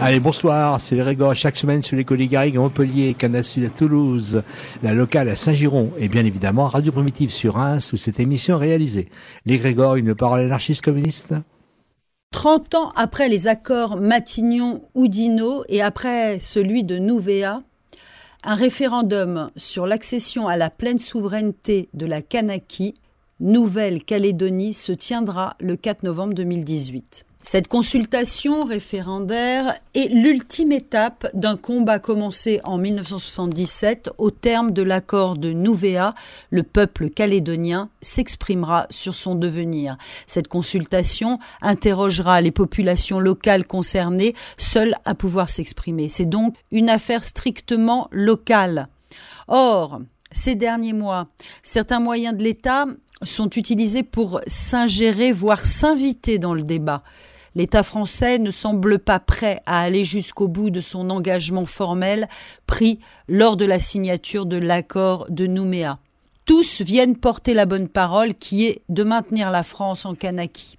Allez, bonsoir, c'est le Régor chaque semaine sur les collègues Garrigues Montpellier, Canassul à Toulouse, la locale à Saint-Giron et bien évidemment Radio Primitive sur Reims où cette émission est réalisée. Les Grégor, une parole anarchiste communiste 30 ans après les accords Matignon-Oudinot et après celui de Nouvéa, un référendum sur l'accession à la pleine souveraineté de la Kanaki, Nouvelle-Calédonie, se tiendra le 4 novembre 2018. Cette consultation référendaire est l'ultime étape d'un combat commencé en 1977 au terme de l'accord de Nouvéa. Le peuple calédonien s'exprimera sur son devenir. Cette consultation interrogera les populations locales concernées, seules à pouvoir s'exprimer. C'est donc une affaire strictement locale. Or, ces derniers mois, certains moyens de l'État sont utilisés pour s'ingérer, voire s'inviter dans le débat. L'État français ne semble pas prêt à aller jusqu'au bout de son engagement formel pris lors de la signature de l'accord de Nouméa. Tous viennent porter la bonne parole qui est de maintenir la France en Kanaki.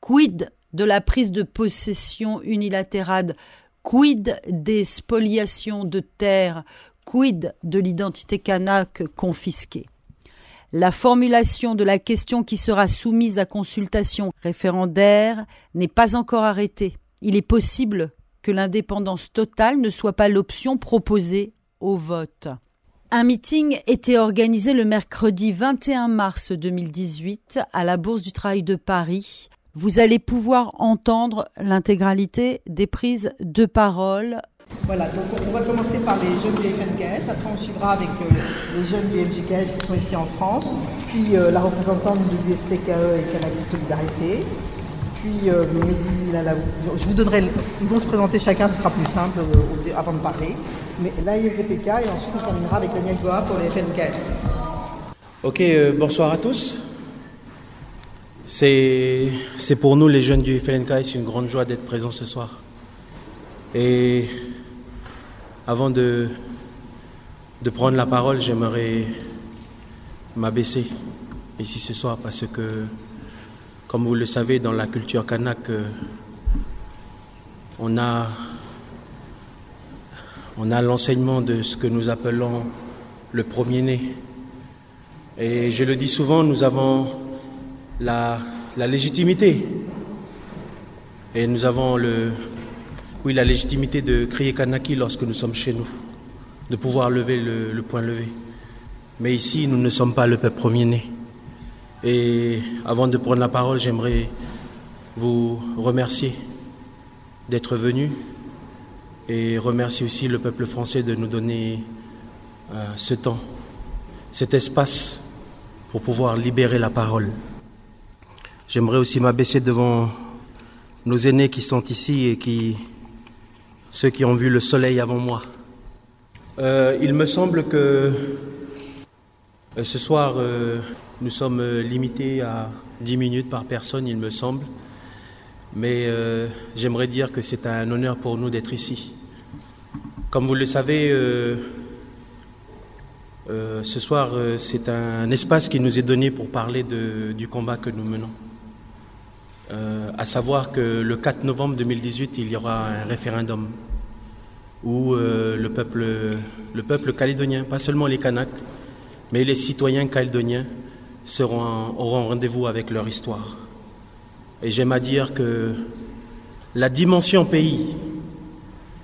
Quid de la prise de possession unilatérale? Quid des spoliations de terres Quid de l'identité kanak confisquée? La formulation de la question qui sera soumise à consultation référendaire n'est pas encore arrêtée. Il est possible que l'indépendance totale ne soit pas l'option proposée au vote. Un meeting était organisé le mercredi 21 mars 2018 à la Bourse du Travail de Paris. Vous allez pouvoir entendre l'intégralité des prises de parole voilà, donc on va commencer par les jeunes du FNKS, après on suivra avec euh, les jeunes du MJKS qui sont ici en France, puis euh, la représentante du SPKE et Canada Solidarité, puis euh, Mehdi, je vous donnerai, ils vont se présenter chacun, ce sera plus simple avant de parler, mais l'AISDPK et ensuite on terminera avec Daniel Goa pour les FNKS. Ok, bonsoir à tous. C'est pour nous les jeunes du FNKS une grande joie d'être présents ce soir. Et avant de, de prendre la parole, j'aimerais m'abaisser ici ce soir parce que, comme vous le savez, dans la culture kanak, euh, on a, on a l'enseignement de ce que nous appelons le premier-né. Et je le dis souvent, nous avons la, la légitimité et nous avons le, oui, la légitimité de crier Kanaki lorsque nous sommes chez nous, de pouvoir lever le, point levé. Mais ici, nous ne sommes pas le peuple premier-né. Et avant de prendre la parole, j'aimerais vous remercier d'être venu et remercier aussi le peuple français de nous donner euh, ce temps, cet espace pour pouvoir libérer la parole. J'aimerais aussi m'abaisser devant nos aînés qui sont ici et qui ceux qui ont vu le soleil avant moi. Euh, il me semble que euh, ce soir, euh, nous sommes limités à 10 minutes par personne, il me semble. Mais j'aimerais dire que c'est un honneur pour nous d'être ici. Comme vous le savez, ce soir, c'est un espace qui nous est donné pour parler du combat que nous menons. À savoir que le 4 novembre 2018, il y aura un référendum où euh, le, peuple, le peuple calédonien, pas seulement les Kanaks, mais les citoyens calédoniens seront, auront rendez-vous avec leur histoire. Et j'aime à dire que la dimension pays,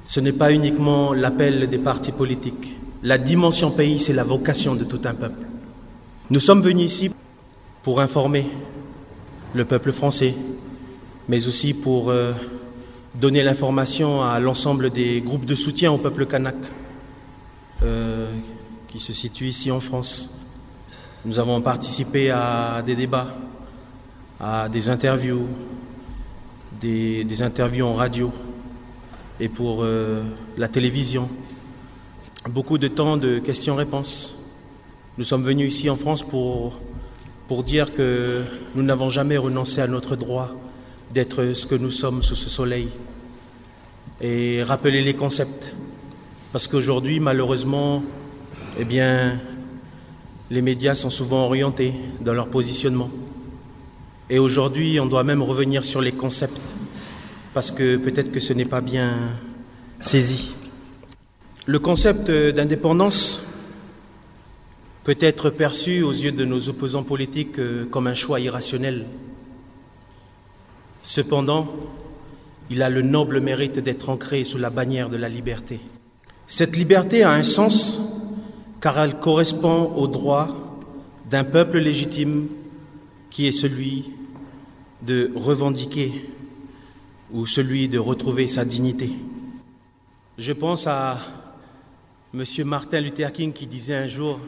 ce n'est pas uniquement l'appel des partis politiques. La dimension pays, c'est la vocation de tout un peuple. Nous sommes venus ici pour informer le peuple français, mais aussi pour euh, donner l'information à l'ensemble des groupes de soutien au peuple kanak euh, qui se situent ici en France. Nous avons participé à des débats, à des interviews, des, interviews en radio et pour euh, la télévision. Beaucoup de temps de questions-réponses. Nous sommes venus ici en France pour, pour dire que nous n'avons jamais renoncé à notre droit d'être ce que nous sommes sous ce soleil et rappeler les concepts. Parce qu'aujourd'hui, malheureusement, eh les médias sont souvent orientés dans leur positionnement. Et aujourd'hui, on doit même revenir sur les concepts, parce que peut-être que ce n'est pas bien saisi. Le concept d'indépendance peut être perçu aux yeux de nos opposants politiques euh, comme un choix irrationnel. Cependant, il a le noble mérite d'être ancré sous la bannière de la liberté. Cette liberté a un sens car elle correspond au droit d'un peuple légitime qui est celui de revendiquer ou celui de retrouver sa dignité. Je pense à M. Martin Luther King qui disait un jour,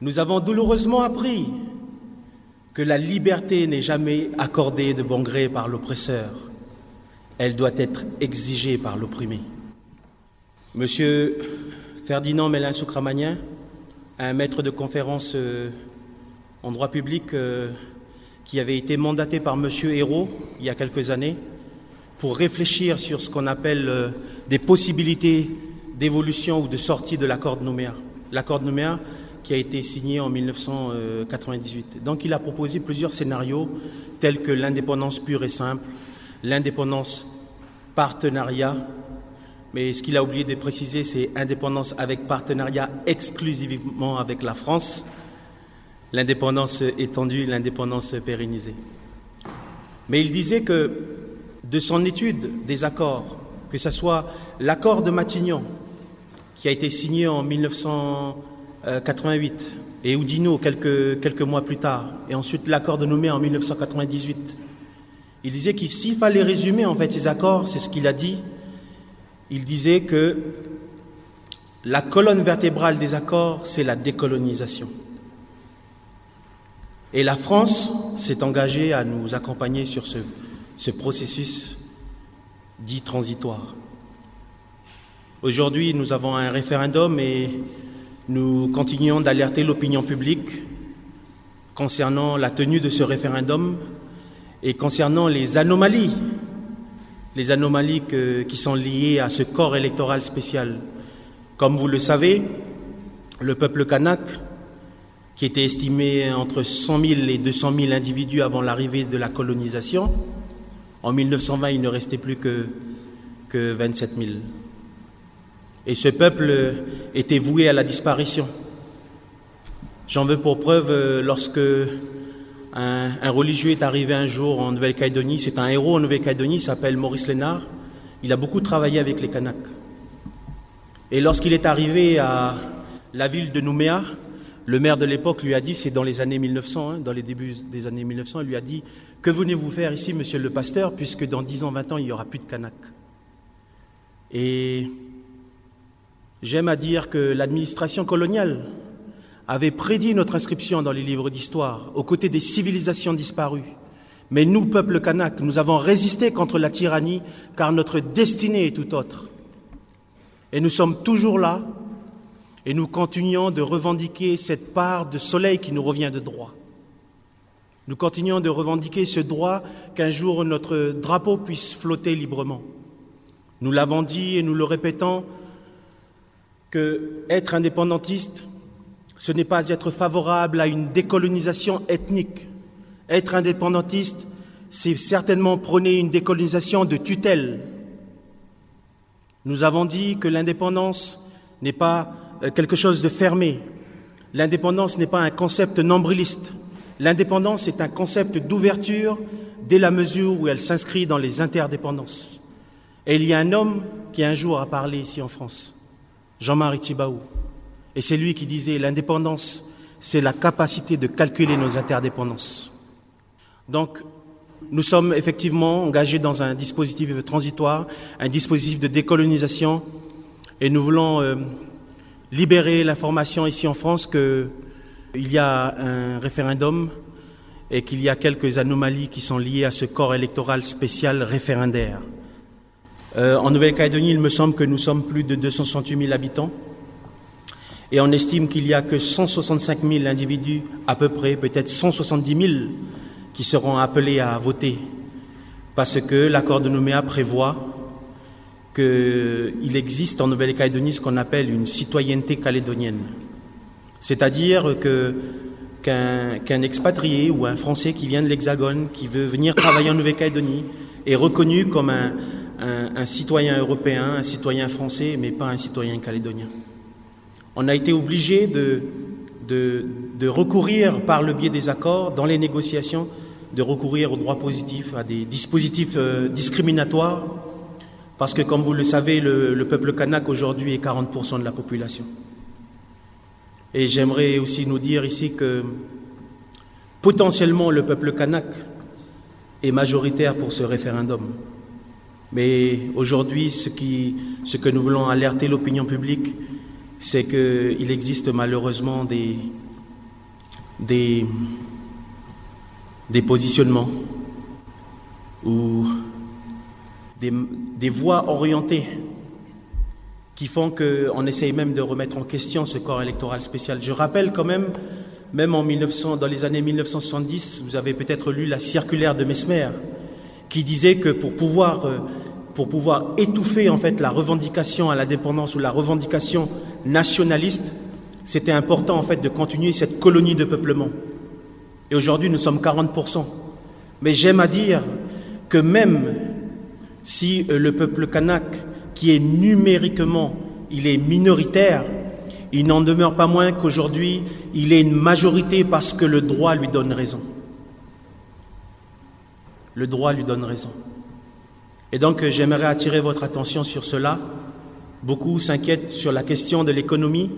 nous avons douloureusement appris que la liberté n'est jamais accordée de bon gré par l'oppresseur, elle doit être exigée par l'opprimé. M. Ferdinand Mélin Soukramanien, un maître de conférence euh, en droit public, euh, qui avait été mandaté par M. Hérault il y a quelques années pour réfléchir sur ce qu'on appelle euh, des possibilités d'évolution ou de sortie de l'accord de Nouméa. L'accord de Nouméa qui a été signé en 1998. Donc il a proposé plusieurs scénarios tels que l'indépendance pure et simple, l'indépendance partenariat, mais ce qu'il a oublié de préciser, c'est indépendance avec partenariat exclusivement avec la France, l'indépendance étendue, l'indépendance pérennisée. Mais il disait que de son étude des accords, que ce soit l'accord de Matignon, qui a été signé en 1988, et Oudinot quelques, quelques mois plus tard, et ensuite l'accord de Nouméa en 1998, il disait qu'il s'il fallait résumer en fait ces accords, c'est ce qu'il a dit, il disait que la colonne vertébrale des accords, c'est la décolonisation. Et la France s'est engagée à nous accompagner sur ce, processus dit transitoire. Aujourd'hui, nous avons un référendum et nous continuons d'alerter l'opinion publique concernant la tenue de ce référendum et concernant les anomalies, les anomalies qui sont liées à ce corps électoral spécial. Comme vous le savez, le peuple kanak qui était estimé entre 100 000 et 200 000 individus avant l'arrivée de la colonisation. En 1920, il ne restait plus que, que 27 000. Et ce peuple était voué à la disparition. J'en veux pour preuve euh, lorsque un, religieux est arrivé un jour en Nouvelle-Calédonie, c'est un héros en Nouvelle-Calédonie, il s'appelle Maurice Lénard, il a beaucoup travaillé avec les Kanaks. Et lorsqu'il est arrivé à la ville de Nouméa, le maire de l'époque lui a dit, c'est dans les années 1900, hein, dans les débuts des années 1900, il lui a dit Que venez-vous faire ici, monsieur le pasteur, puisque dans 10 ans, 20 ans, il n'y aura plus de Kanak Et j'aime à dire que l'administration coloniale avait prédit notre inscription dans les livres d'histoire, aux côtés des civilisations disparues. Mais nous, peuple kanak, nous avons résisté contre la tyrannie, car notre destinée est tout autre. Et nous sommes toujours là et nous continuons de revendiquer cette part de soleil qui nous revient de droit. Nous continuons de revendiquer ce droit qu'un jour notre drapeau puisse flotter librement. Nous l'avons dit et nous le répétons que être indépendantiste, ce n'est pas être favorable à une décolonisation ethnique. Être indépendantiste, c'est certainement prôner une décolonisation de tutelle. Nous avons dit que l'indépendance n'est pas euh, quelque chose de fermé. L'indépendance n'est pas un concept nombriliste. L'indépendance est un concept d'ouverture dès la mesure où elle s'inscrit dans les interdépendances. Et il y a un homme qui un jour a parlé ici en France, Jean-Marie Thibaou. Et c'est lui qui disait l'indépendance, c'est la capacité de calculer nos interdépendances. Donc, nous sommes effectivement engagés dans un dispositif transitoire, un dispositif de décolonisation, et nous voulons euh, libérer l'information ici en France qu'il y a un référendum et qu'il y a quelques anomalies qui sont liées à ce corps électoral spécial référendaire. Euh, en Nouvelle-Calédonie, il me semble que nous sommes plus de 268 000 habitants et on estime qu'il y a que 165 000 individus, à peu près, peut-être 170 000, qui seront appelés à voter parce que l'accord de Nouméa prévoit qu'il existe en Nouvelle-Calédonie ce qu'on appelle une citoyenneté calédonienne. C'est-à-dire que qu'un expatrié ou un Français qui vient de l'Hexagone, qui veut venir travailler en Nouvelle-Calédonie, est reconnu comme un, citoyen européen, un citoyen français, mais pas un citoyen calédonien. On a été obligé de, de, recourir par le biais des accords, dans les négociations, de recourir au droit positif, à des dispositifs euh, discriminatoires, parce que comme vous le savez, le, le peuple kanak aujourd'hui est 40% de la population. Et j'aimerais aussi nous dire ici que potentiellement le peuple kanak est majoritaire pour ce référendum. Mais aujourd'hui, ce, que nous voulons alerter l'opinion publique, c'est qu'il existe malheureusement des, des, des positionnements ou des, des voies orientées qui font qu'on essaye même de remettre en question ce corps électoral spécial. Je rappelle quand même, même en 1900, dans les années 1970, vous avez peut-être lu la circulaire de Mesmer, qui disait que pour pouvoir, euh, pour pouvoir étouffer en fait la revendication à l'indépendance ou la revendication nationaliste, c'était important en fait de continuer cette colonie de peuplement. Et aujourd'hui, nous sommes 40%. Mais j'aime à dire que même si euh, le peuple kanak qui est numériquement, il est minoritaire, il n'en demeure pas moins qu'aujourd'hui, il est une majorité parce que le droit lui donne raison. Le droit lui donne raison. Et donc j'aimerais attirer votre attention sur cela. Beaucoup s'inquiètent sur la question de l'économie.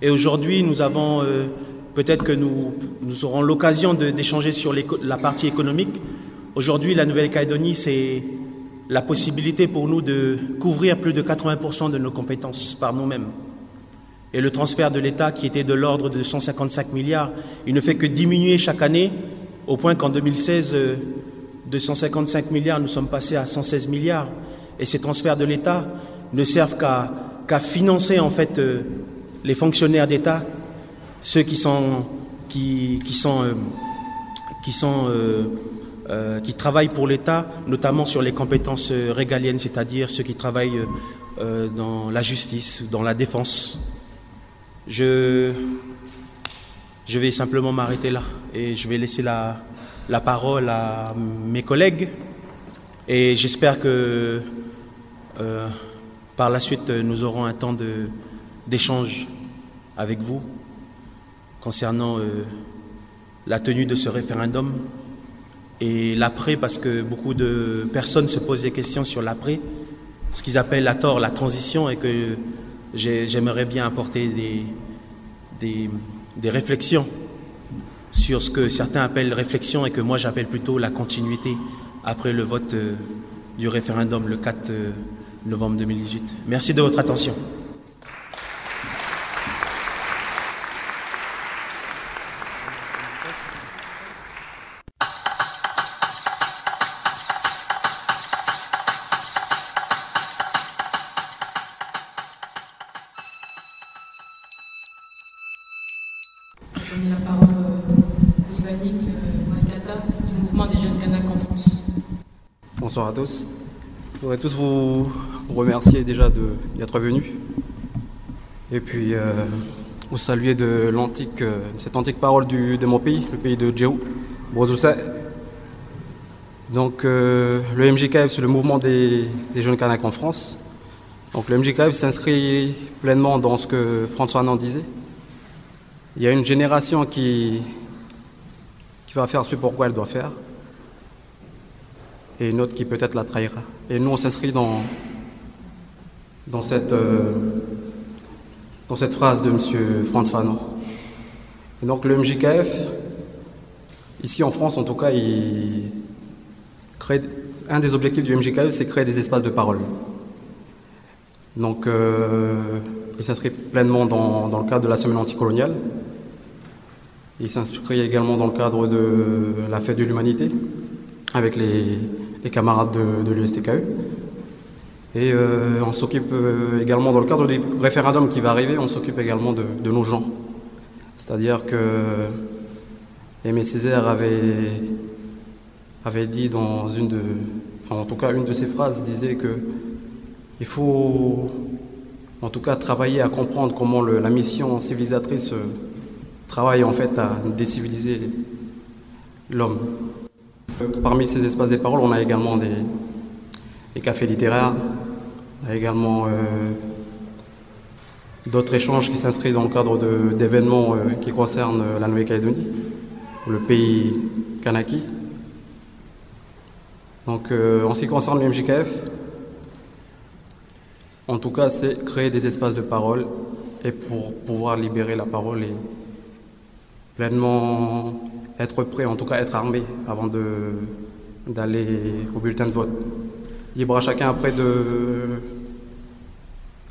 Et aujourd'hui, nous avons, euh, peut-être que nous, aurons l'occasion d'échanger sur la partie économique. Aujourd'hui, la Nouvelle-Calédonie, c'est la possibilité pour nous de couvrir plus de 80% de nos compétences par nous-mêmes. Et le transfert de l'État, qui était de l'ordre de 155 milliards, il ne fait que diminuer chaque année, au point qu'en 2016, euh, de 155 milliards, nous sommes passés à 116 milliards. Et ces transferts de l'État ne servent qu'à financer en fait euh, les fonctionnaires d'État, ceux qui sont, qui, sont, euh, qui sont euh, qui travaillent pour l'État, notamment sur les compétences euh, régaliennes, c'est-à-dire ceux qui travaillent euh, dans la justice, dans la défense. Je, je vais simplement m'arrêter là et je vais laisser la, la parole à mes collègues et j'espère que par la suite nous aurons un temps d'échange avec vous concernant la tenue de ce référendum et l'après, parce que beaucoup de personnes se posent des questions sur l'après, ce qu'ils appellent à tort la transition, et que j'aimerais bien apporter des, des, réflexions sur ce que certains appellent réflexion et que moi j'appelle plutôt la continuité après le vote euh, du référendum le 4 euh, novembre 2018. Merci de votre attention. Tous. Je voudrais tous vous remercier déjà d'être venus. Et puis euh, vous saluer de euh, cette antique parole de mon pays, le pays de Djéou, Brozoussé. Donc euh, le MJKF, c'est le mouvement des, jeunes Kanaks en France. Donc le MJKF s'inscrit pleinement dans ce que François Anand disait. Il y a une génération qui, qui va faire ce pourquoi elle doit faire, et une autre qui peut-être la trahira. Et nous, on s'inscrit dans, dans, cette, euh, dans cette phrase de M. Franz Fanon. Et donc le MJKF, ici en France en tout cas, il crée, un des objectifs du MJKF, c'est créer des espaces de parole. Donc euh, il s'inscrit pleinement dans, dans, le cadre de la semaine anticoloniale. Il s'inscrit également dans le cadre de la fête de l'humanité avec les, les camarades de, de l'USTKE. Et euh, on s'occupe euh, également, dans le cadre du référendum qui va arriver, on s'occupe également de, nos gens. C'est-à-dire que Aimé Césaire avait, avait dit dans une de, enfin en tout cas une de ses phrases, disait que il faut en tout cas travailler à comprendre comment la mission civilisatrice travaille en fait à déciviliser l'homme. Parmi ces espaces des paroles, on a également des, cafés littéraires, on a également euh, d'autres échanges qui s'inscrivent dans le cadre d'événements euh, qui concernent la Nouvelle-Calédonie, le pays Kanaki. Donc euh, en ce qui concerne le MJKF, en tout cas, c'est créer des espaces de parole et pour pouvoir libérer la parole et pleinement être prêt, en tout cas être armé avant d'aller au bulletin de vote. Libre à chacun après de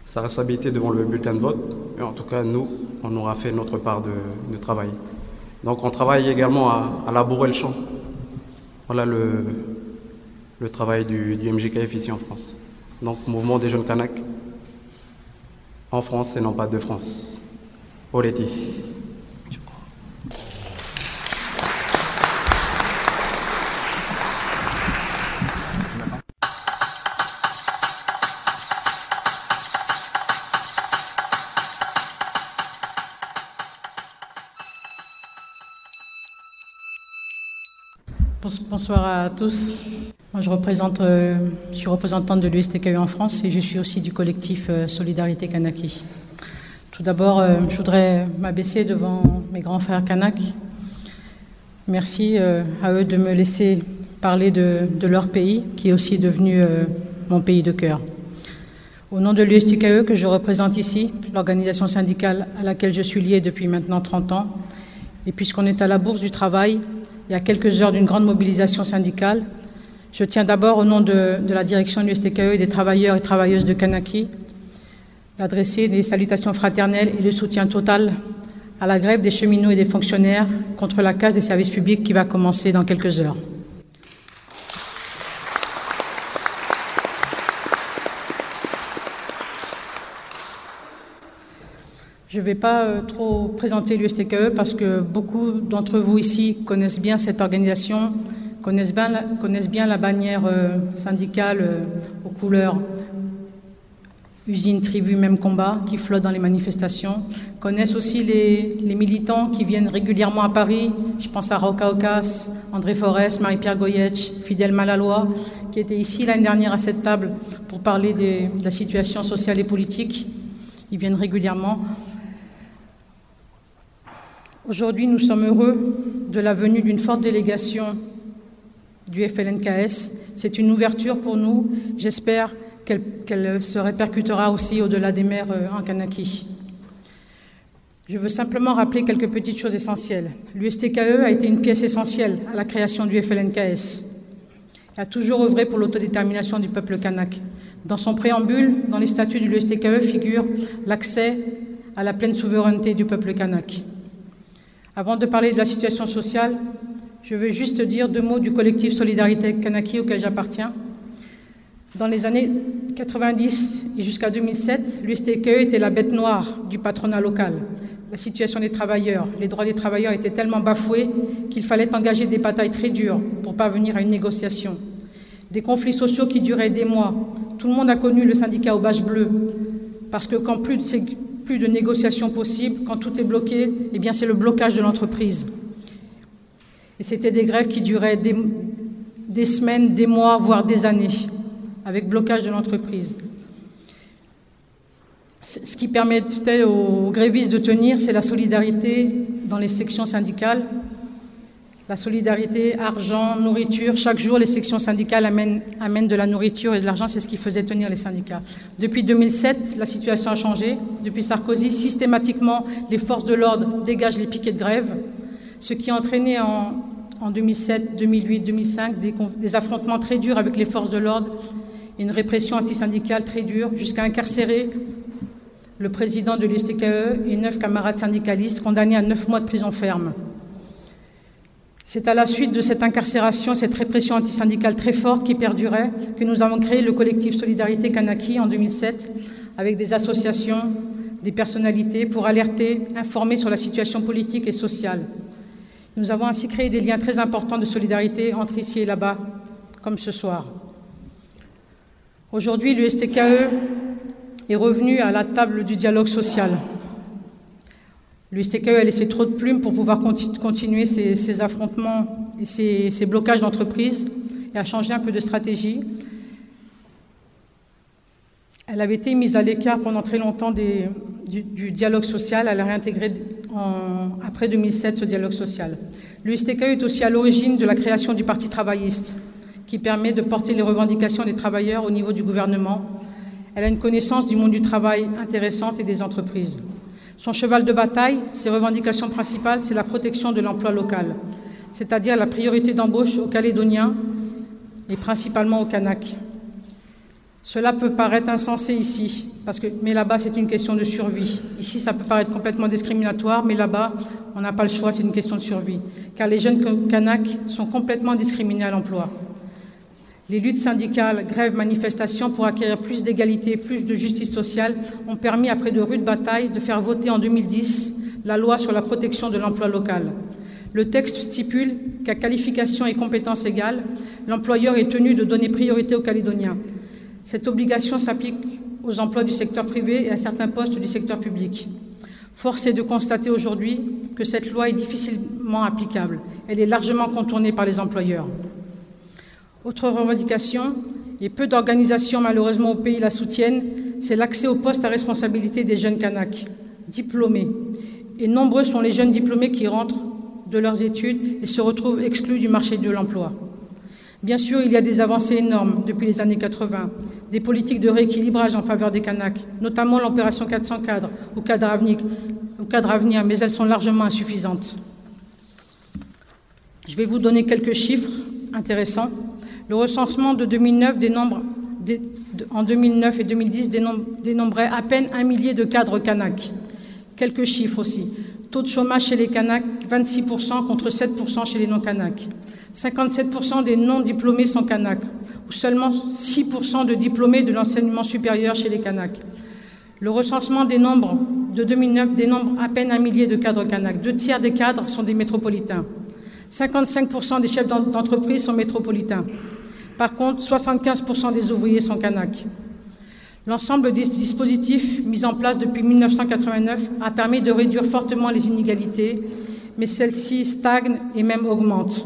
sa responsabilité devant le bulletin de vote. Et en tout cas, nous, on aura fait notre part de, travail. Donc on travaille également à, à, labourer le champ. Voilà le, le travail du, du, MJKF ici en France. Donc mouvement des jeunes Kanaks en France et non pas de France. Oleti. Bonsoir à tous. Je, représente, euh, je suis représentante de l'USTKU en France et je suis aussi du collectif euh, Solidarité Kanaki. Tout d'abord, euh, je voudrais m'abaisser devant mes grands frères Kanak. Merci à eux de me laisser parler de, de, leur pays, qui est aussi devenu mon pays de cœur. Au nom de l'USTKE que je représente ici, l'organisation syndicale à laquelle je suis liée depuis maintenant 30 ans, et puisqu'on est à la Bourse du Travail, il y a quelques heures d'une grande mobilisation syndicale. Je tiens d'abord, au nom de, la direction de l'USTKE et des travailleurs et travailleuses de Kanaki, d'adresser des salutations fraternelles et le soutien total à la grève des cheminots et des fonctionnaires contre la casse des services publics qui va commencer dans quelques heures. Je ne vais pas euh, trop présenter l'USTKE parce que beaucoup d'entre vous ici connaissent bien cette organisation, connaissent bien la, bannière euh, syndicale euh, aux couleurs usine, tribu, même combat qui flotte dans les manifestations, connaissent aussi les, militants qui viennent régulièrement à Paris. Je pense à Roca Ocas, André Forest, Marie-Pierre Goyetch, Fidèle Malaloy, qui étaient ici l'année dernière à cette table pour parler de la situation sociale et politique. Ils viennent régulièrement. Aujourd'hui, nous sommes heureux de la venue d'une forte délégation du FLNKS. C'est une ouverture pour nous, j'espère qu'elle qu se répercutera aussi au-delà des mers en Kanaki. Je veux simplement rappeler quelques petites choses essentielles. L'USTKE a été une pièce essentielle à la création du FLNKS. Elle a toujours œuvré pour l'autodétermination du peuple kanak. Dans son préambule, dans les statuts de l'USTKE figure l'accès à la pleine souveraineté du peuple kanak. Avant de parler de la situation sociale, je veux juste dire deux mots du collectif Solidarité Kanaki auquel j'appartiens. Dans les années 90 et jusqu'à 2007, l'USTKE était la bête noire du patronat local. La situation des travailleurs, les droits des travailleurs étaient tellement bafoués qu'il fallait engager des batailles très dures pour parvenir à une négociation. Des conflits sociaux qui duraient des mois. Tout le monde a connu le syndicat aux bâches bleues, parce que quand plus de, plus de négociations possibles, quand tout est bloqué, eh bien c'est le blocage de l'entreprise. Et c'était des grèves qui duraient des, des semaines, des mois, voire des années avec blocage de l'entreprise. Ce qui permettait aux grévistes de tenir, c'est la solidarité dans les sections syndicales, la solidarité, argent, nourriture. Chaque jour, les sections syndicales amènent, de la nourriture et de l'argent. C'est ce qui faisait tenir les syndicats. Depuis 2007, la situation a changé. Depuis Sarkozy, systématiquement, les forces de l'ordre dégagent les piquets de grève, ce qui a entraîné en, en 2007, 2008, 2005 des, des affrontements très durs avec les forces de l'ordre, une répression antisyndicale très dure, jusqu'à incarcérer le président de l'USTKE et neuf camarades syndicalistes condamnés à neuf mois de prison ferme. C'est à la suite de cette incarcération, cette répression antisyndicale très forte qui perdurait, que nous avons créé le collectif Solidarité Kanaki en 2007, avec des associations, des personnalités, pour alerter, informer sur la situation politique et sociale. Nous avons ainsi créé des liens très importants de solidarité entre ici et là-bas, comme ce soir. Aujourd'hui, l'USTKE est revenu à la table du dialogue social. L'USTKE a laissé trop de plumes pour pouvoir continuer ses, affrontements et ses, blocages d'entreprise et a changé un peu de stratégie. Elle avait été mise à l'écart pendant très longtemps du, dialogue social. Elle a réintégré après 2007 ce dialogue social. L'USTKE est aussi à l'origine de la création du Parti travailliste, qui permet de porter les revendications des travailleurs au niveau du gouvernement. Elle a une connaissance du monde du travail intéressante et des entreprises. Son cheval de bataille, ses revendications principales, c'est la protection de l'emploi local, c'est-à-dire la priorité d'embauche aux Calédoniens et principalement aux Kanaks. Cela peut paraître insensé ici, parce que, mais là-bas, c'est une question de survie. Ici, ça peut paraître complètement discriminatoire, mais là-bas, on n'a pas le choix, c'est une question de survie. Car les jeunes Kanaks sont complètement discriminés à l'emploi. Les luttes syndicales, grèves, manifestations pour acquérir plus d'égalité, plus de justice sociale ont permis, après de rudes batailles, de faire voter en 2010 la loi sur la protection de l'emploi local. Le texte stipule qu'à qualification et compétences égales, l'employeur est tenu de donner priorité aux Calédoniens. Cette obligation s'applique aux emplois du secteur privé et à certains postes du secteur public. Force est de constater aujourd'hui que cette loi est difficilement applicable. Elle est largement contournée par les employeurs. Autre revendication, et peu d'organisations malheureusement au pays la soutiennent, c'est l'accès au poste à responsabilité des jeunes Kanaks, diplômés. Et nombreux sont les jeunes diplômés qui rentrent de leurs études et se retrouvent exclus du marché de l'emploi. Bien sûr, il y a des avancées énormes depuis les années 80, des politiques de rééquilibrage en faveur des Kanaks, notamment l'opération 400 cadres au cadre, avenir, au cadre avenir, mais elles sont largement insuffisantes. Je vais vous donner quelques chiffres intéressants. Le recensement de 2009 dénombre, dé, de, en 2009 et 2010 dénombre, dénombrait à peine un millier de cadres Kanaks. Quelques chiffres aussi. Taux de chômage chez les Kanaks, 26% contre 7% chez les non-Kanaks. 57% des non-diplômés sont Kanaks, ou seulement 6% de diplômés de l'enseignement supérieur chez les Kanaks. Le recensement des nombres de 2009 dénombre à peine un millier de cadres Kanaks. Deux tiers des cadres sont des métropolitains. 55% des chefs d'entreprise sont métropolitains. Par contre, 75% des ouvriers sont Kanaks. L'ensemble des dispositifs mis en place depuis 1989 a permis de réduire fortement les inégalités, mais celles-ci stagnent et même augmentent.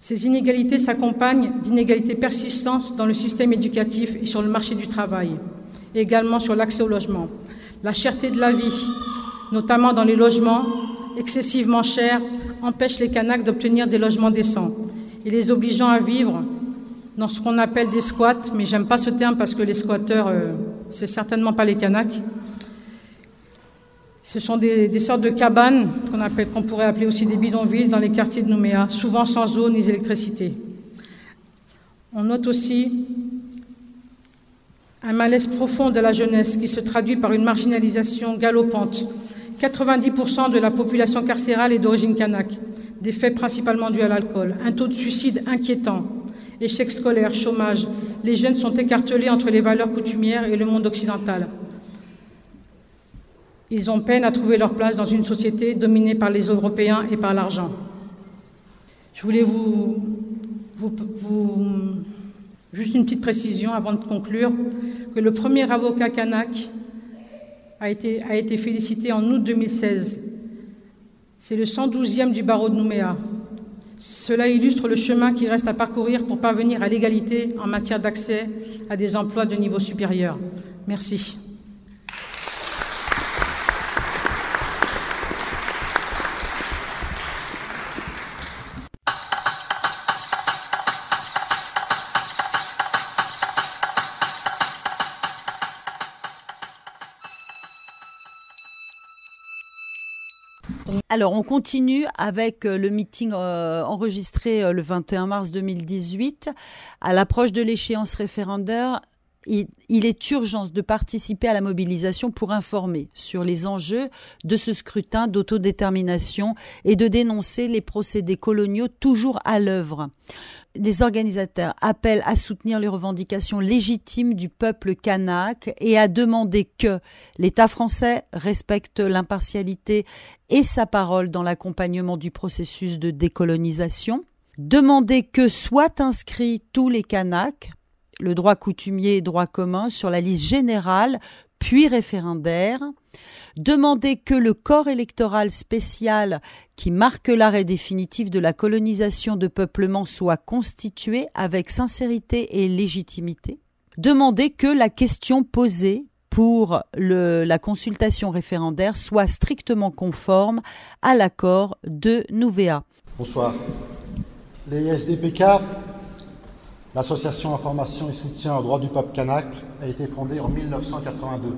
Ces inégalités s'accompagnent d'inégalités persistantes dans le système éducatif et sur le marché du travail, et également sur l'accès au logement. La cherté de la vie, notamment dans les logements excessivement chers, empêche les Kanaks d'obtenir des logements décents et les obligeant à vivre dans ce qu'on appelle des squats, mais j'aime pas ce terme parce que les squatteurs, euh, c'est certainement pas les Kanaks. Ce sont des, sortes de cabanes qu'on pourrait appeler aussi des bidonvilles dans les quartiers de Nouméa, souvent sans eau ni électricité. On note aussi un malaise profond de la jeunesse qui se traduit par une marginalisation galopante. 90% de la population carcérale est d'origine kanak, des faits principalement dus à l'alcool, un taux de suicide inquiétant, échec scolaire, chômage. Les jeunes sont écartelés entre les valeurs coutumières et le monde occidental. Ils ont peine à trouver leur place dans une société dominée par les Européens et par l'argent. Je voulais vous, juste une petite précision avant de conclure que le premier avocat kanak a été, félicité en août 2016. C'est le 112e du barreau de Nouméa. Cela illustre le chemin qui reste à parcourir pour parvenir à l'égalité en matière d'accès à des emplois de niveau supérieur. Merci. Alors, on continue avec euh, le meeting euh, enregistré euh, le 21 mars 2018. À l'approche de l'échéance référendaire, il, est urgent de participer à la mobilisation pour informer sur les enjeux de ce scrutin d'autodétermination et de dénoncer les procédés coloniaux toujours à l'œuvre. Les organisateurs appellent à soutenir les revendications légitimes du peuple kanak et à demander que l'État français respecte l'impartialité et sa parole dans l'accompagnement du processus de décolonisation, demander que soient inscrits tous les Kanaks le droit coutumier et droit commun sur la liste générale puis référendaire, demander que le corps électoral spécial qui marque l'arrêt définitif de la colonisation de peuplement soit constitué avec sincérité et légitimité, demander que la question posée pour la consultation référendaire soit strictement conforme à l'accord de Nouvéa. Bonsoir. Les SDPK L'association Information et Soutien au droit du peuple kanak a été fondée en 1982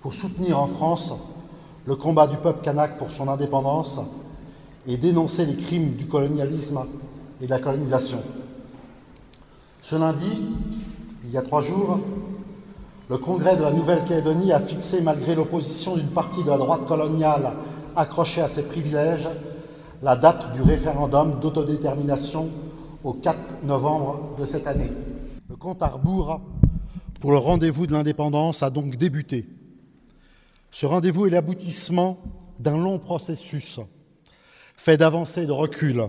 pour soutenir en France le combat du peuple kanak pour son indépendance et dénoncer les crimes du colonialisme et de la colonisation. Ce lundi, il y a trois jours, le Congrès de la Nouvelle-Calédonie a fixé, malgré l'opposition d'une partie de la droite coloniale accrochée à ses privilèges, la date du référendum d'autodétermination au 4 novembre de cette année. Le compte à rebours pour le rendez-vous de l'indépendance a donc débuté. Ce rendez-vous est l'aboutissement d'un long processus, fait d'avancées de recul,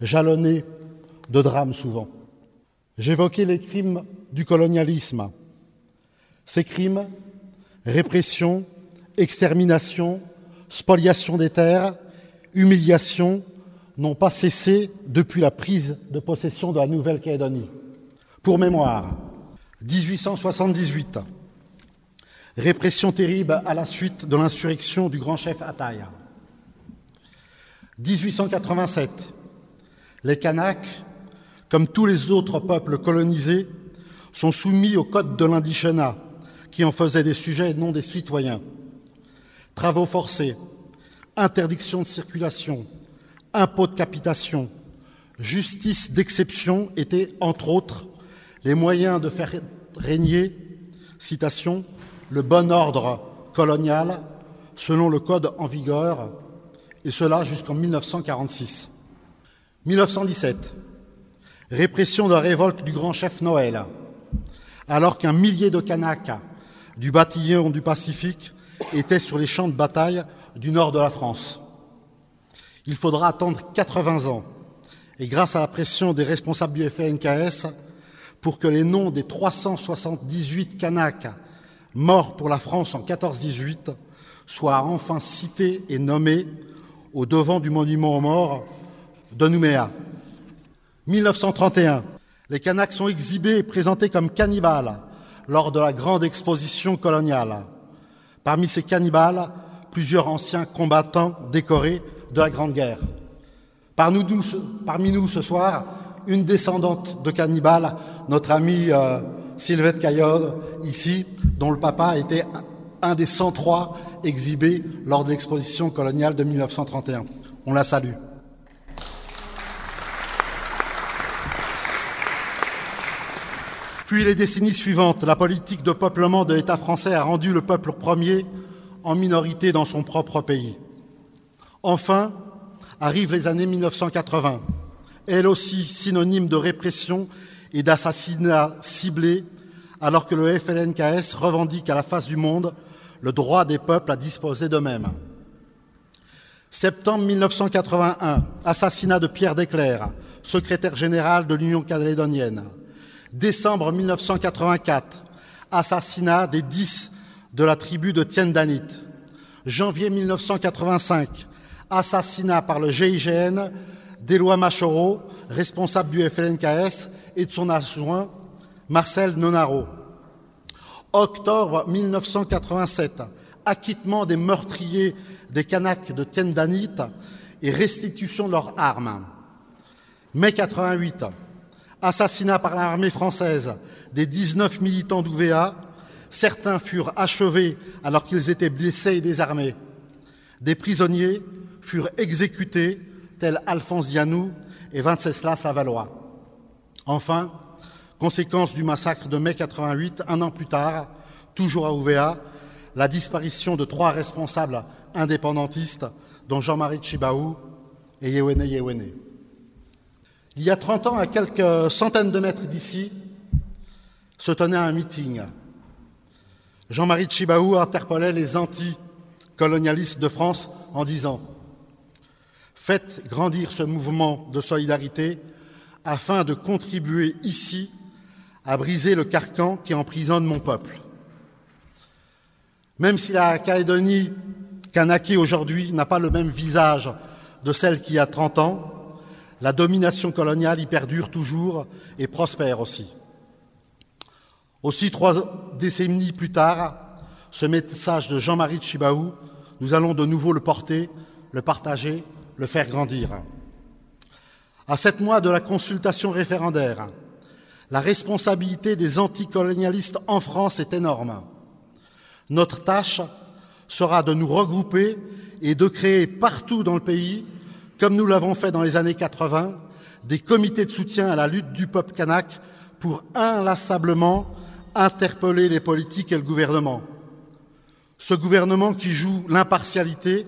jalonné de drames souvent. J'évoquais les crimes du colonialisme. Ces crimes, répression, extermination, spoliation des terres, humiliation, n'ont pas cessé depuis la prise de possession de la Nouvelle-Calédonie. Pour mémoire, 1878, répression terrible à la suite de l'insurrection du grand chef Ataïa. 1887, les Kanaks, comme tous les autres peuples colonisés, sont soumis au code de l'indigénat, qui en faisait des sujets et non des citoyens. Travaux forcés, interdiction de circulation, impôt de capitation, justice d'exception étaient, entre autres, les moyens de faire régner, citation, le bon ordre colonial selon le code en vigueur, et cela jusqu'en 1946. 1917, répression de la révolte du grand chef Noël, alors qu'un millier de Kanaks du bataillon du Pacifique étaient sur les champs de bataille du nord de la France il faudra attendre 80 ans, et grâce à la pression des responsables du FNKS, pour que les noms des 378 Kanaks morts pour la France en 14-18 soient enfin cités et nommés au devant du monument aux morts de Nouméa. 1931, les Kanaks sont exhibés et présentés comme cannibales lors de la grande exposition coloniale. Parmi ces cannibales, plusieurs anciens combattants décorés de la Grande Guerre. Parmi nous, ce soir, une descendante de cannibales, notre amie euh, Sylvette Caillode, ici, dont le papa était un des 103 exhibés lors de l'exposition coloniale de 1931. On la salue. Puis les décennies suivantes, la politique de peuplement de l'État français a rendu le peuple premier en minorité dans son propre pays. Enfin, arrivent les années 1980, elles aussi synonymes de répression et d'assassinats ciblés, alors que le FLNKS revendique à la face du monde le droit des peuples à disposer d'eux-mêmes. Septembre 1981, assassinat de Pierre Desclercq, secrétaire général de l'Union calédonienne. Décembre 1984, assassinat des dix de la tribu de Tiendanit. Janvier 1985, assassinat par le GIGN d'Éloi Machoro, responsable du FLNKS, et de son adjoint Marcel Nonaro. Octobre 1987, acquittement des meurtriers des Kanaks de Tiendanit et restitution de leurs armes. Mai 88, assassinat par l'armée française des 19 militants d'UVA. Certains furent achevés alors qu'ils étaient blessés et désarmés. Des prisonniers furent exécutés, tels Alphonse Dianou et Venceslas Avalois. Enfin, conséquence du massacre de mai 88, un an plus tard, toujours à Ouvéa, la disparition de trois responsables indépendantistes, dont Jean-Marie Chibaou et Yewene Yewene. Il y a 30 ans, à quelques centaines de mètres d'ici, se tenait un meeting. Jean-Marie Chibaou interpellait les anti-colonialistes de France en disant Faites grandir ce mouvement de solidarité afin de contribuer ici à briser le carcan qui emprisonne mon peuple. Même si la Calédonie Kanaki aujourd'hui n'a pas le même visage de celle qui a 30 ans, la domination coloniale y perdure toujours et prospère aussi. Aussi, trois décennies plus tard, ce message de Jean-Marie Chibaou, nous allons de nouveau le porter, le partager, le faire grandir. À sept mois de la consultation référendaire, la responsabilité des anticolonialistes en France est énorme. Notre tâche sera de nous regrouper et de créer partout dans le pays, comme nous l'avons fait dans les années 80, des comités de soutien à la lutte du peuple kanak pour inlassablement interpeller les politiques et le gouvernement. Ce gouvernement qui joue l'impartialité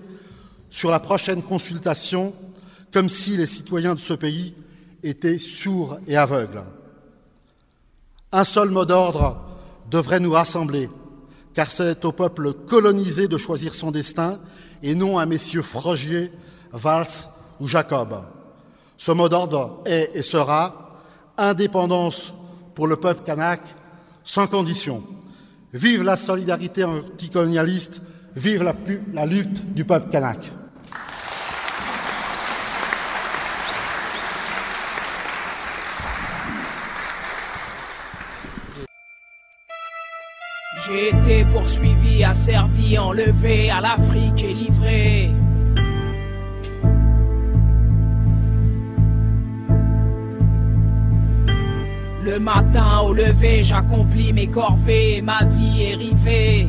sur la prochaine consultation, comme si les citoyens de ce pays étaient sourds et aveugles. Un seul mot d'ordre devrait nous rassembler, car c'est au peuple colonisé de choisir son destin et non à messieurs Frogier, Valls ou Jacob. Ce mot d'ordre est et sera indépendance pour le peuple kanak sans condition. Vive la solidarité anticolonialiste, vive la, la lutte du peuple kanak. J'ai été poursuivi, asservi, enlevé, à l'Afrique et livré. Le matin au lever, j'accomplis mes corvées, ma vie est rivée.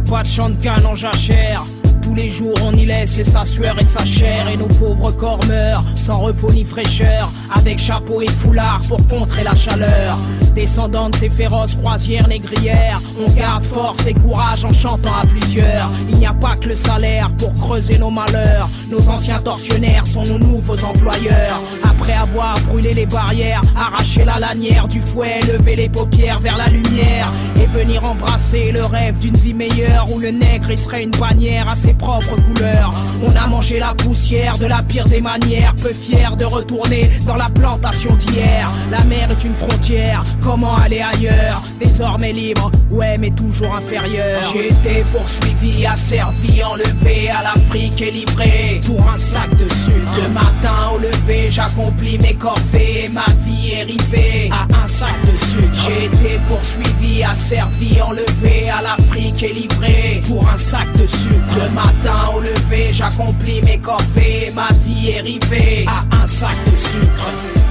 Pas de de canon jachère. Tous les jours on y laisse et sa sueur et sa chair. Et nos pauvres corps meurent sans repos ni fraîcheur. Avec chapeau et foulard pour contrer la chaleur Descendant de ces féroces croisières négrières On garde force et courage en chantant à plusieurs. Il n'y a pas que le salaire pour creuser nos malheurs. Nos anciens tortionnaires sont nos nouveaux employeurs. Après avoir brûlé les barrières Arraché la lanière du fouet Lever les paupières vers la lumière. Et venir embrasser le rêve d'une vie meilleure Où le nègre il serait une bannière à ses propres couleurs. On a mangé la poussière de la pire des manières. Peu fier de retourner dans la plantation d'hier. La mer est une frontière comment aller ailleurs. Désormais libre, ouais mais toujours inférieur. J'ai été poursuivi, asservi, enlevé à l'Afrique et livré Pour un sac de sucre. Le matin au lever, j'accomplis mes corvées Ma vie est rivée à un sac de sucre. J'ai été poursuivi, asservi, enlevé à l'Afrique et livré Pour un sac de sucre. Le matin au lever, j'accomplis mes corvées Ma vie est rivée à un sac de sucre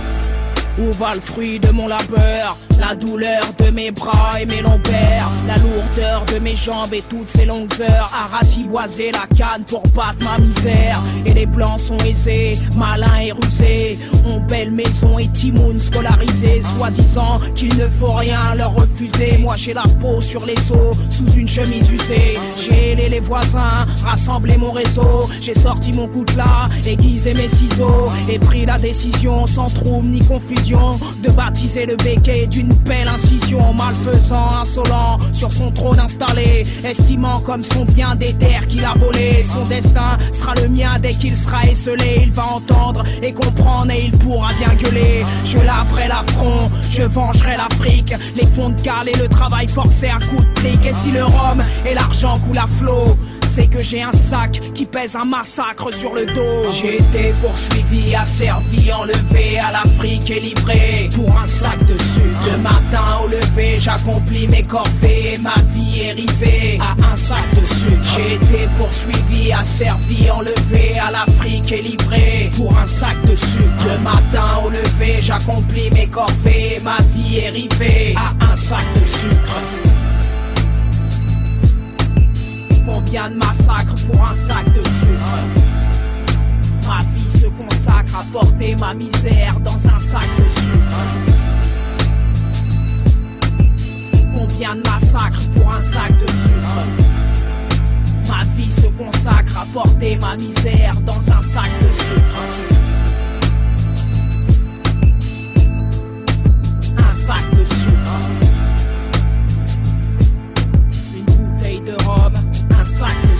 où va le fruit de mon labeur? La douleur de mes bras et mes lombaires. La lourdeur de mes jambes et toutes ces longues heures. À ratiboiser la canne pour battre ma misère les blancs sont aisés, malins et rusés. Ont belle maison et timoun scolarisé Soi-disant qu'il ne faut rien leur refuser. Moi j'ai la peau sur les os, sous une chemise usée. J'ai aidé les voisins, rassemblé mon réseau. J'ai sorti mon coutelas, aiguisé mes ciseaux. Et pris la décision sans trouble ni confusion de baptiser le béquet d'une belle incision, malfaisant, insolent, sur son trône installé, estimant comme son bien des terres qu'il a volé. Son destin sera le mien dès qu'il sera esselé. Il va entendre et comprendre et il pourra bien gueuler. Je laverai l'affront, je vengerai l'Afrique, les fonds de cale et le travail forcé à coup de trick. Et si le rhum et l'argent coulent à flot, c'est que j'ai un sac qui pèse un massacre sur le dos. J'ai été poursuivi, asservi, enlevé à l'Afrique et livré pour un sac de sucre. Le matin au lever, j'accomplis mes corvées et ma vie est rivée à un sac de sucre. J'ai été poursuivi, asservi, enlevé à l'Afrique et livré pour un sac de sucre. Le matin au lever, j'accomplis mes corvées et ma vie est rivée à un sac de sucre. Combien de massacres pour un sac de sucre Ma vie se consacre à porter ma misère dans un sac de sucre. Combien de massacres pour un sac de sucre Ma vie se consacre à porter ma misère dans un sac de sucre. Un sac de sucre. Une bouteille de rhum, un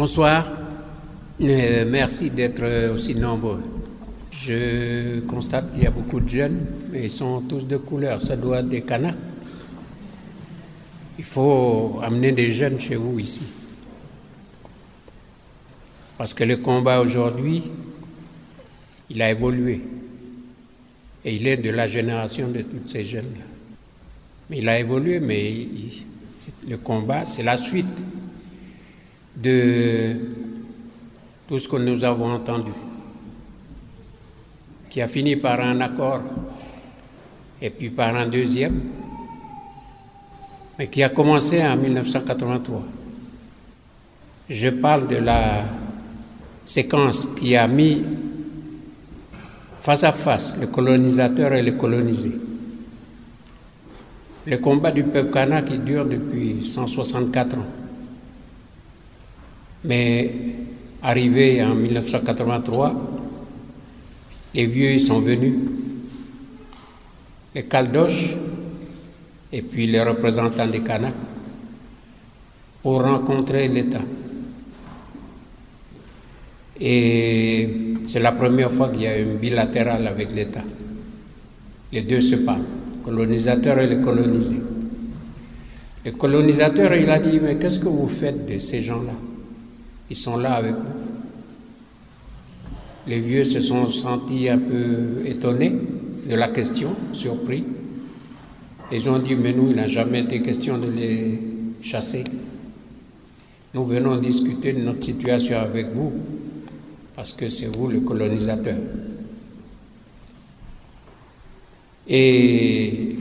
Bonsoir. Euh, merci d'être euh, aussi nombreux. Je constate qu'il y a beaucoup de jeunes, mais ils sont tous de couleur. Ça doit être des canards. Il faut amener des jeunes chez vous ici. Parce que le combat aujourd'hui, il a évolué. Et il est de la génération de tous ces jeunes-là. Mais il a évolué, mais le combat, c'est la suite de tout ce que nous avons entendu, qui a fini par un accord et puis par un deuxième, mais qui a commencé en 1983. Je parle de la séquence qui a mis face à face le colonisateur et le colonisé. Le combat du peuple kanak qui dure depuis 164 ans. Mais arrivé en 1983, les vieux sont venus, les Caldoches et puis les représentants des Kanaks pour rencontrer l'État. Et c'est la première fois qu'il y a un bilatéral avec l'État. Les deux se parlent, colonisateur et le colonisé. Le colonisateur, il a dit, mais qu'est-ce que vous faites de ces gens-là? Ils sont là avec vous. Les vieux se sont sentis un peu étonnés de la question, surpris. Ils ont dit, mais nous, il n'a jamais été question de les chasser. Nous venons discuter de notre situation avec vous, parce que c'est vous le colonisateur. Et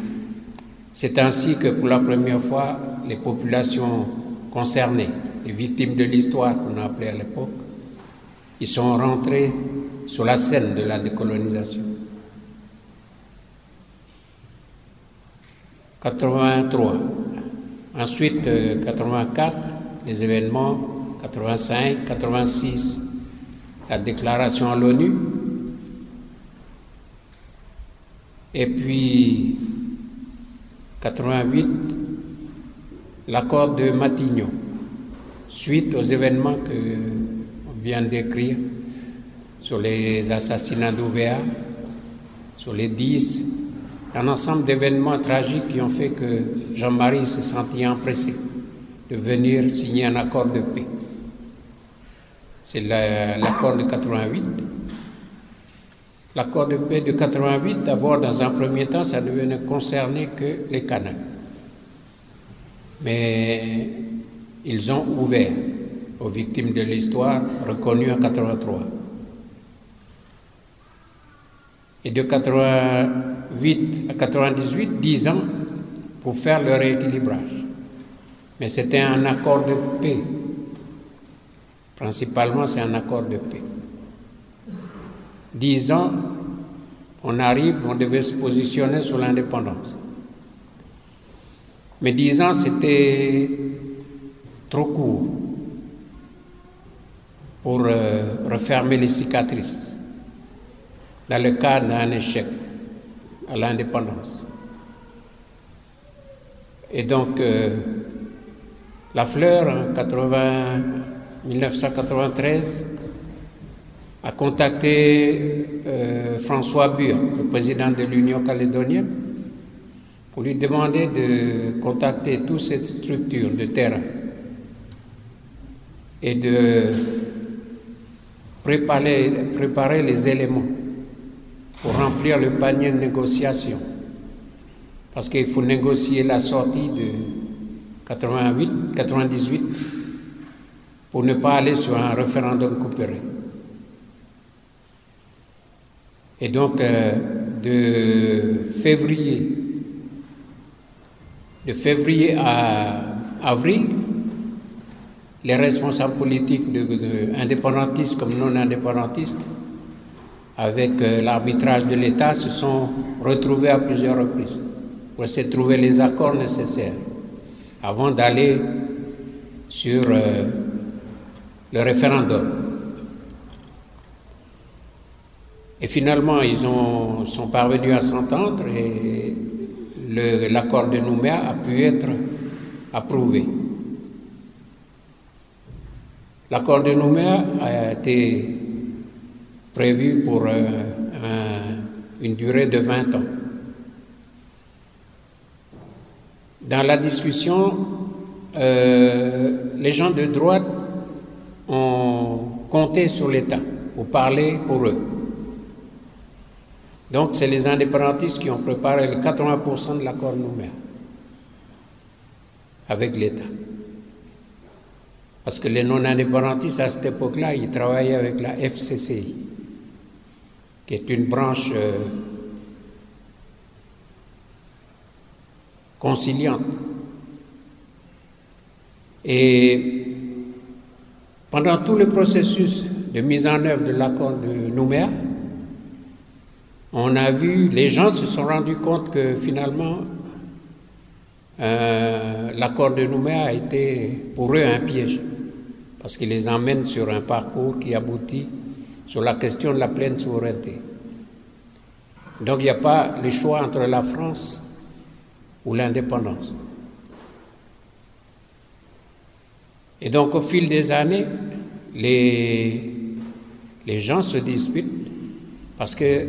c'est ainsi que pour la première fois, les populations concernées, les victimes de l'histoire qu'on a appelées à l'époque, ils sont rentrés sur la scène de la décolonisation. 83. Ensuite, euh, 84, les événements, 85, 86, la déclaration à l'ONU. Et puis, 88, l'accord de Matignon, suite aux événements que on vient décrire sur les assassinats d'OVA, sur les 10, un ensemble d'événements tragiques qui ont fait que Jean-Marie s'est senti empressé de venir signer un accord de paix. C'est la- l'accord de 88. L'accord de paix de 88, d'abord, dans un premier temps, ça ne concerner que les Kanaks. Mais ils ont ouvert aux victimes de l'histoire reconnues en 83. Et de 88 à 98, 10 ans pour faire le rééquilibrage. Mais c'était un accord de paix. Principalement, c'est un accord de paix. Dix ans, on arrive, on devait se positionner sur l'indépendance. Mais dix ans, c'était trop court. pour euh, refermer les cicatrices dans le cas d'un échec à l'indépendance. Et donc, euh, la fleur, en 80, 1993, a contacté euh, François Bure, le président de l'Union calédonienne, pour lui demander de contacter toutes ces structures de terrain et de préparer, les éléments pour remplir le panier de négociation. Parce qu'il faut négocier la sortie de 88, 98 pour ne pas aller sur un référendum coopéré. Et donc, euh, de février, de février à avril, les responsables politiques indépendantistes comme non indépendantistes, avec euh, l'arbitrage de l'État, se sont retrouvés à plusieurs reprises pour essayer de trouver les accords nécessaires avant d'aller sur euh, le référendum. Et finalement, ils ont, sont parvenus à s'entendre et l'accord de Nouméa a pu être approuvé. L'accord de Nouméa a été prévu pour euh, une durée de 20 ans. Dans la discussion, euh, les gens de droite ont compté sur l'État pour parler pour eux. Donc, c'est les indépendantistes qui ont préparé les 80% de l'accord Nouméa avec l'État. Parce que les non-indépendantistes, à cette époque-là, ils travaillaient avec la FCCI, qui est une branche euh, conciliante. Et pendant tout le processus de mise en œuvre de l'accord de Nouméa, on a vu, les gens se sont rendus compte que finalement, euh, l'accord de Nouméa a été pour eux un piège parce qu'il les emmène sur un parcours qui aboutit sur la question de la pleine souveraineté. Donc il n'y a pas le choix entre la France ou l'indépendance. Et donc au fil des années, les, gens se disputent parce que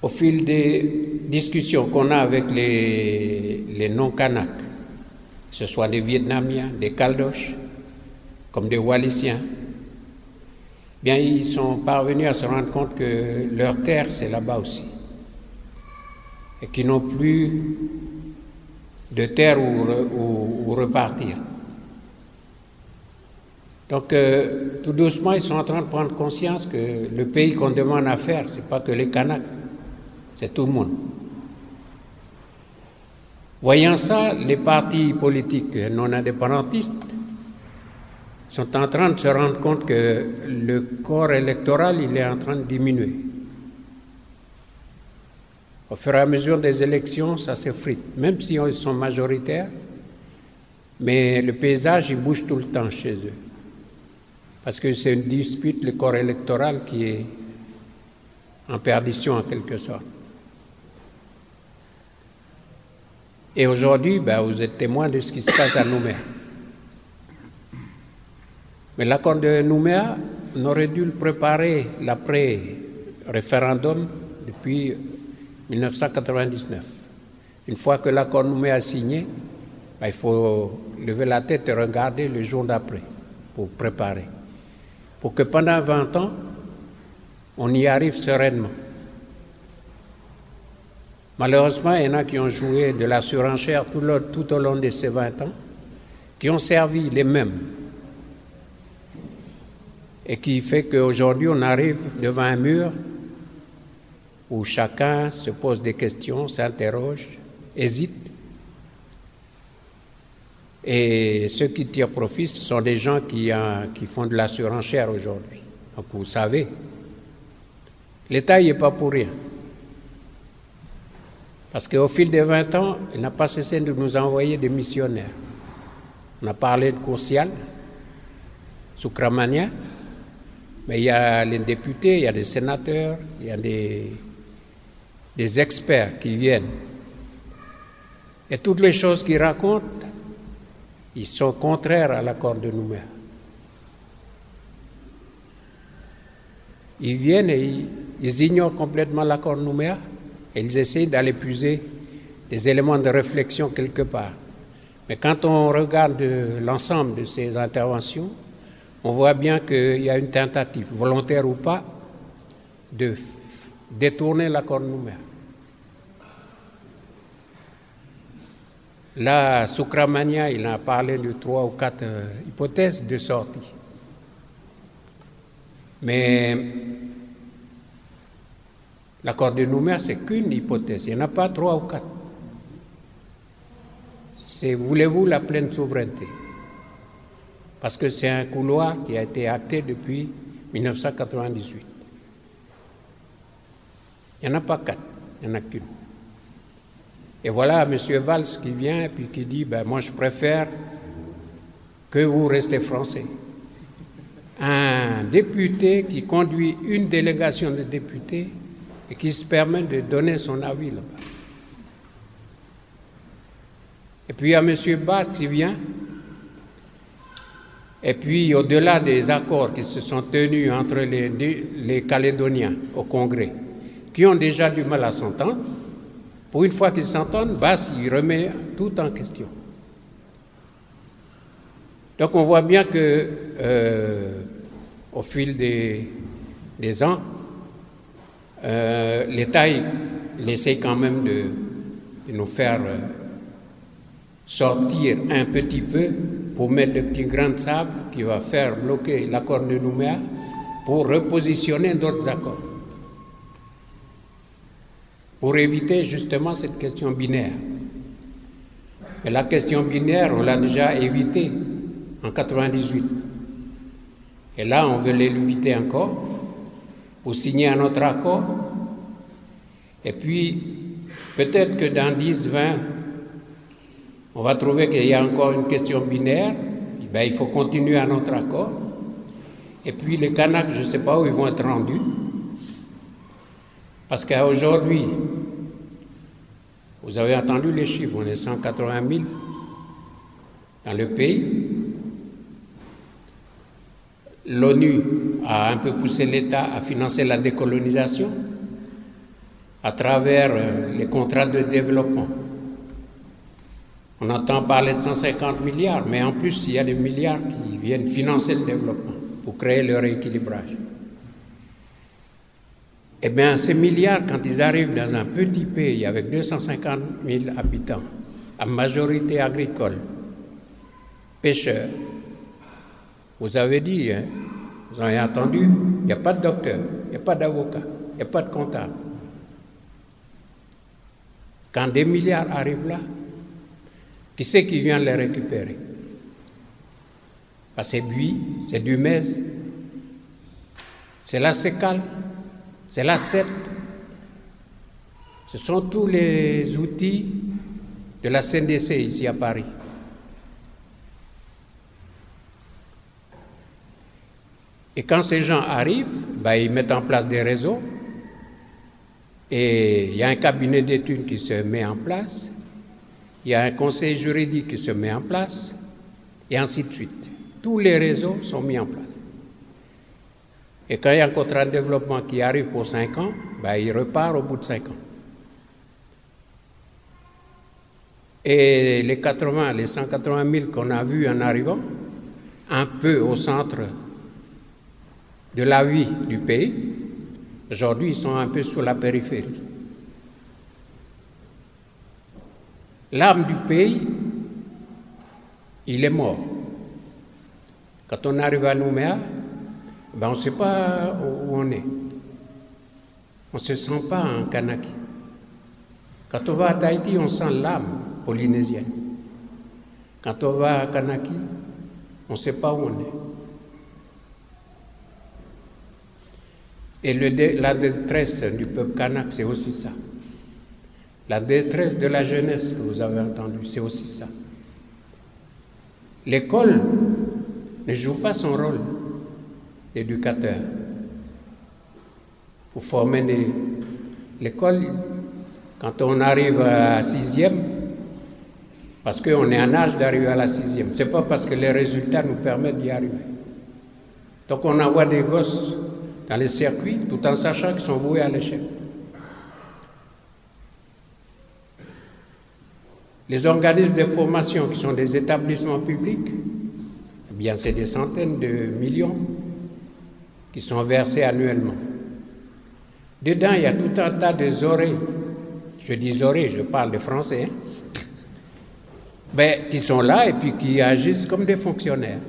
au fil des discussions qu'on a avec les, les non-Kanaks, que ce soit des Vietnamiens, des Caldoches, comme des Wallisiens, bien ils sont parvenus à se rendre compte que leur terre, c'est là-bas aussi. Et qu'ils n'ont plus de terre où, repartir. Donc, euh, tout doucement, ils sont en train de prendre conscience que le pays qu'on demande à faire, ce n'est pas que les Kanaks, c'est tout le monde. Voyant ça, les partis politiques non indépendantistes sont en train de se rendre compte que le corps électoral il est en train de diminuer. Au fur et à mesure des élections, ça s'effrite, même si ils sont majoritaires, mais le paysage il bouge tout le temps chez eux. Parce que c'est une dispute, le corps électoral, qui est en perdition en quelque sorte. Et aujourd'hui, ben, vous êtes témoin de ce qui se passe à Nouméa. Mais l'accord de Nouméa, on aurait dû le préparer l'après-référendum depuis 1999. Une fois que l'accord Nouméa est signé, ben, il faut lever la tête et regarder le jour d'après pour préparer. Pour que pendant 20 ans, on y arrive sereinement. Malheureusement, il y en a qui ont joué de la surenchère tout, au long de ces 20 ans, qui ont servi les mêmes. Et qui fait qu'aujourd'hui, on arrive devant un mur où chacun se pose des questions, s'interroge, hésite. Et ceux qui tirent profit, sont des gens qui, qui font de la surenchère aujourd'hui. Donc vous savez, l'État n'est pas pour rien. Parce qu'au fil des 20 ans, il n'a pas cessé de nous envoyer des missionnaires. On a parlé de Courcial, Soukramania, mais il y a les députés, il y a des sénateurs, il y a des, experts qui viennent. Et toutes les choses qu'ils racontent, ils sont contraires à l'accord de Nouméa. Ils viennent et ils, ignorent complètement l'accord de Nouméa ils essayent d'aller puiser des éléments de réflexion quelque part. Mais quand on regarde l'ensemble de ces interventions, on voit bien qu'il y a une tentative, volontaire ou pas, de détourner de Nouméa. Là, Soukramania, il a parlé de trois ou quatre euh, hypothèses de sortie. Mais l'accord de Nouméa, c'est qu'une hypothèse. Il n'y en a pas trois ou quatre. C'est voulez-vous la pleine souveraineté? Parce que c'est un couloir qui a été acté depuis 1998. Il n'y en a pas quatre, il n'y en a qu'une. Et voilà M. Valls qui vient et puis qui dit ben, Moi, je préfère que vous restez français. Un député qui conduit une délégation de députés et qui se permet de donner son avis là-bas. Et puis il y a M. Bas qui vient. Et puis au-delà des accords qui se sont tenus entre les, les Calédoniens au Congrès, qui ont déjà du mal à s'entendre, pour une fois qu'ils s'entendent, Bass il remet tout en question. Donc on voit bien que euh, au fil des, des ans, euh, l'État essaie quand même de, nous faire euh, sortir un petit peu pour mettre le petit grain de sable qui va faire bloquer l'accord de Nouméa pour repositionner d'autres accords. Pour éviter justement cette question binaire. Mais la question binaire, on l'a déjà évitée en 98. Et là, on veut l'éviter encore pour signer un autre accord. Et puis, peut-être que dans 10, 20, on va trouver qu'il y a encore une question binaire, ben, il faut continuer à notre accord. Et puis les Kanaks, je ne sais pas où ils vont être rendus. Parce qu'aujourd'hui, vous avez entendu les chiffres, on est 180 000 dans le pays. L'ONU a un peu poussé l'État à financer la décolonisation à travers euh, les contrats de développement. On entend parler de 150 milliards, mais en plus, il y a des milliards qui viennent financer le développement pour créer le rééquilibrage. Eh bien, ces milliards, quand ils arrivent dans un petit pays avec 250 000 habitants, à majorité agricole, pêcheurs, vous avez dit, hein, vous avez entendu, il n'y a pas de docteur, il n'y a pas d'avocat, il n'y a pas de comptable. Quand des milliards arrivent là, qui c'est qui vient les récupérer? Ah, C'est lui, c'est du MES, c'est la SECAL, c'est la CEP. Ce sont tous les outils de la CNDC ici à Paris. Et quand ces gens arrivent, ben, ils mettent en place des réseaux et il y a un cabinet d'études qui se met en place il y a un conseil juridique qui se met en place, et ainsi de suite. Tous les réseaux sont mis en place. Et quand il y a un contrat de développement qui arrive pour 5 ans, ben, il repart au bout de 5 ans. Et les 80, les 180 000 qu'on a vus en arrivant, un peu au centre de la vie du pays, aujourd'hui ils sont un peu sur la périphérie. L'âme du pays, il est mort. Quand on arrive à Nouméa, ben on ne sait pas où on est. On ne se sent pas en Kanaki. Quand on va à Tahiti, on sent l'âme polynésienne. Quand on va à Kanaki, on ne sait pas où on est. Et le, la détresse du peuple kanak, c'est aussi ça. La détresse de la jeunesse vous avez entendu, c'est aussi ça. L'école, ne joue pas son rôle d'éducateur. Pour former l'école, quand on arrive à la sixième, parce qu'on est en âge d'arriver à la sixième, c'est pas parce que les résultats nous permettent d'y arriver. Donc on envoie des gosses dans les circuits tout en sachant qu'ils sont voués à l'échec. Les organismes de formation qui sont des établissements publics, eh bien c'est des centaines de millions qui sont versés annuellement. Dedans, il y a tout un tas de oreilles. Je dis oreilles, je parle de français. Hein. Ben, qui sont là et puis qui agissent comme des fonctionnaires.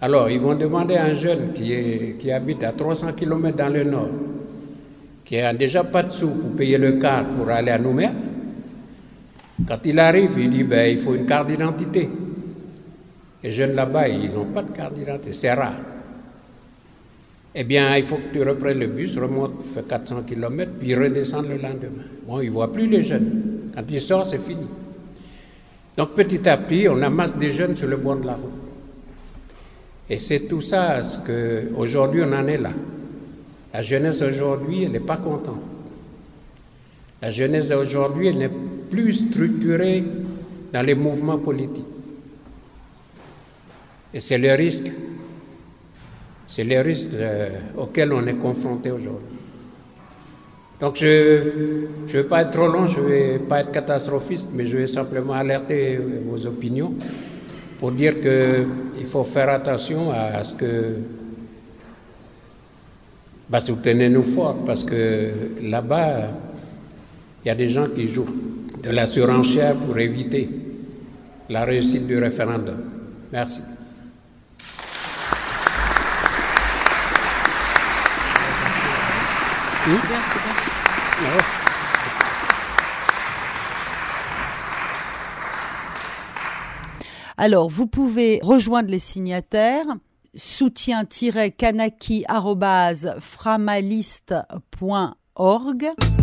Alors, ils vont demander à un jeune qui, habite à 300 km dans le nord, qui n'a déjà pas de sous pour payer le car pour aller à Nouméa, quand il arrive, il dit ben, il faut une carte d'identité. Les jeunes là-bas, ils n'ont pas de carte d'identité, c'est rare. Eh bien, il faut que tu reprennes le bus, remonte, fait 400 km, puis redescende le lendemain. Bon, il ne voit plus les jeunes. Quand il sort, c'est fini. Donc petit à petit, on amasse des jeunes sur le bord de la route. Et c'est tout ça ce que aujourd'hui on en est là. La jeunesse aujourd'hui, elle n'est pas contente. La jeunesse d'aujourd'hui, elle n'est plus structurée dans les mouvements politiques. Et c'est le risque, c'est le risque euh, auquel on est confronté aujourd'hui. Donc je ne vais pas être trop long, je ne vais pas être catastrophiste, mais je vais simplement alerter vos opinions pour dire qu'il faut faire attention à ce que bah, soutenez-nous fort, parce que là-bas, il y a des gens qui jouent de la surenchère pour éviter la réussite du référendum. Merci. Alors, vous pouvez rejoindre les signataires soutien-kanaki-framaliste.org.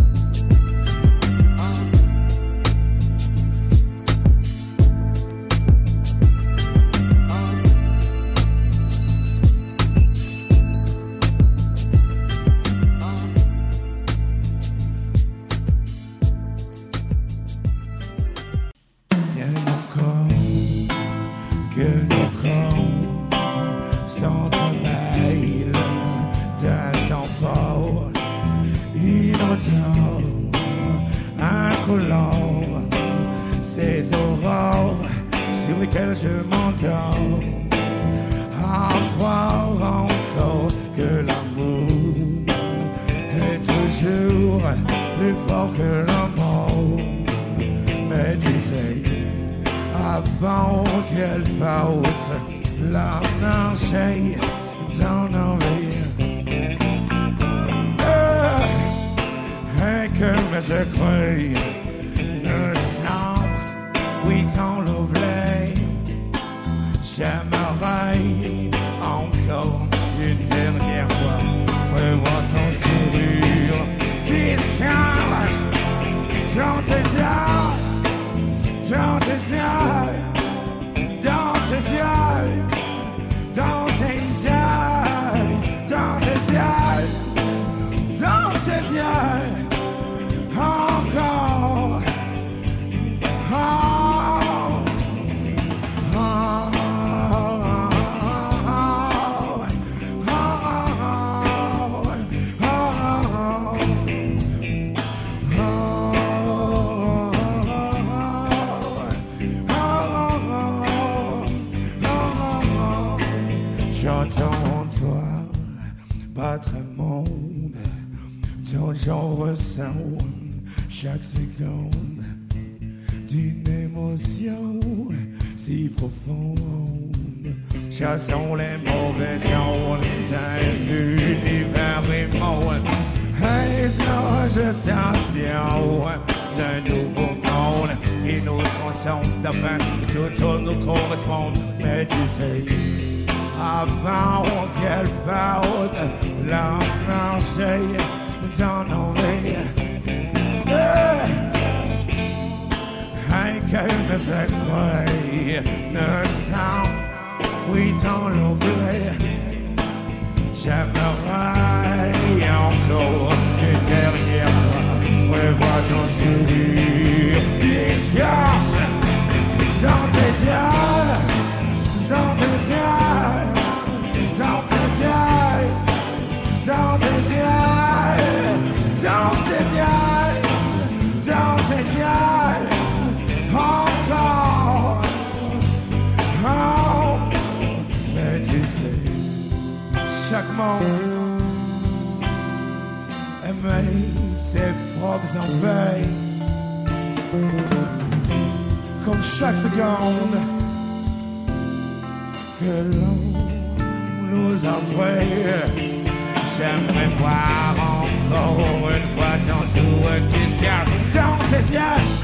monde dont j'en ressens chaque seconde d'une émotion si profonde. Chassons les mauvais ondes de l'univers immonde. Est-ce sensation d'un nouveau monde qui nous transcende? Afin que tout, tout nous corresponde? Mais tu sais, avant qu'elle parte, l'embrasser, d'en donner. Eh! Hey, hein qu'elle me fait croire, ne sang, oui, dans l'oubli, j'aimerais encore une dernière fois revoir ton sourire, disgrâce dans tes yeux, dans tes yeux chaque monde aimer ses propres envies. Comme chaque seconde que l'on j'aimerais voir encore une fois ton sourire qui se dans ses yeux.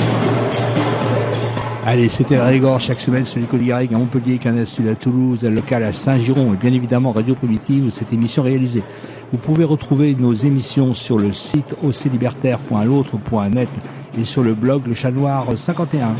Allez, c'était Régor chaque semaine sur Garrigue à Montpellier, Canal Sud à Toulouse, à local à Saint-Giron et bien évidemment Radio Primitive où cette émission est réalisée. Vous pouvez retrouver nos émissions sur le site oclibertaire.l'autre.net et sur le blog Le Chat Noir 51.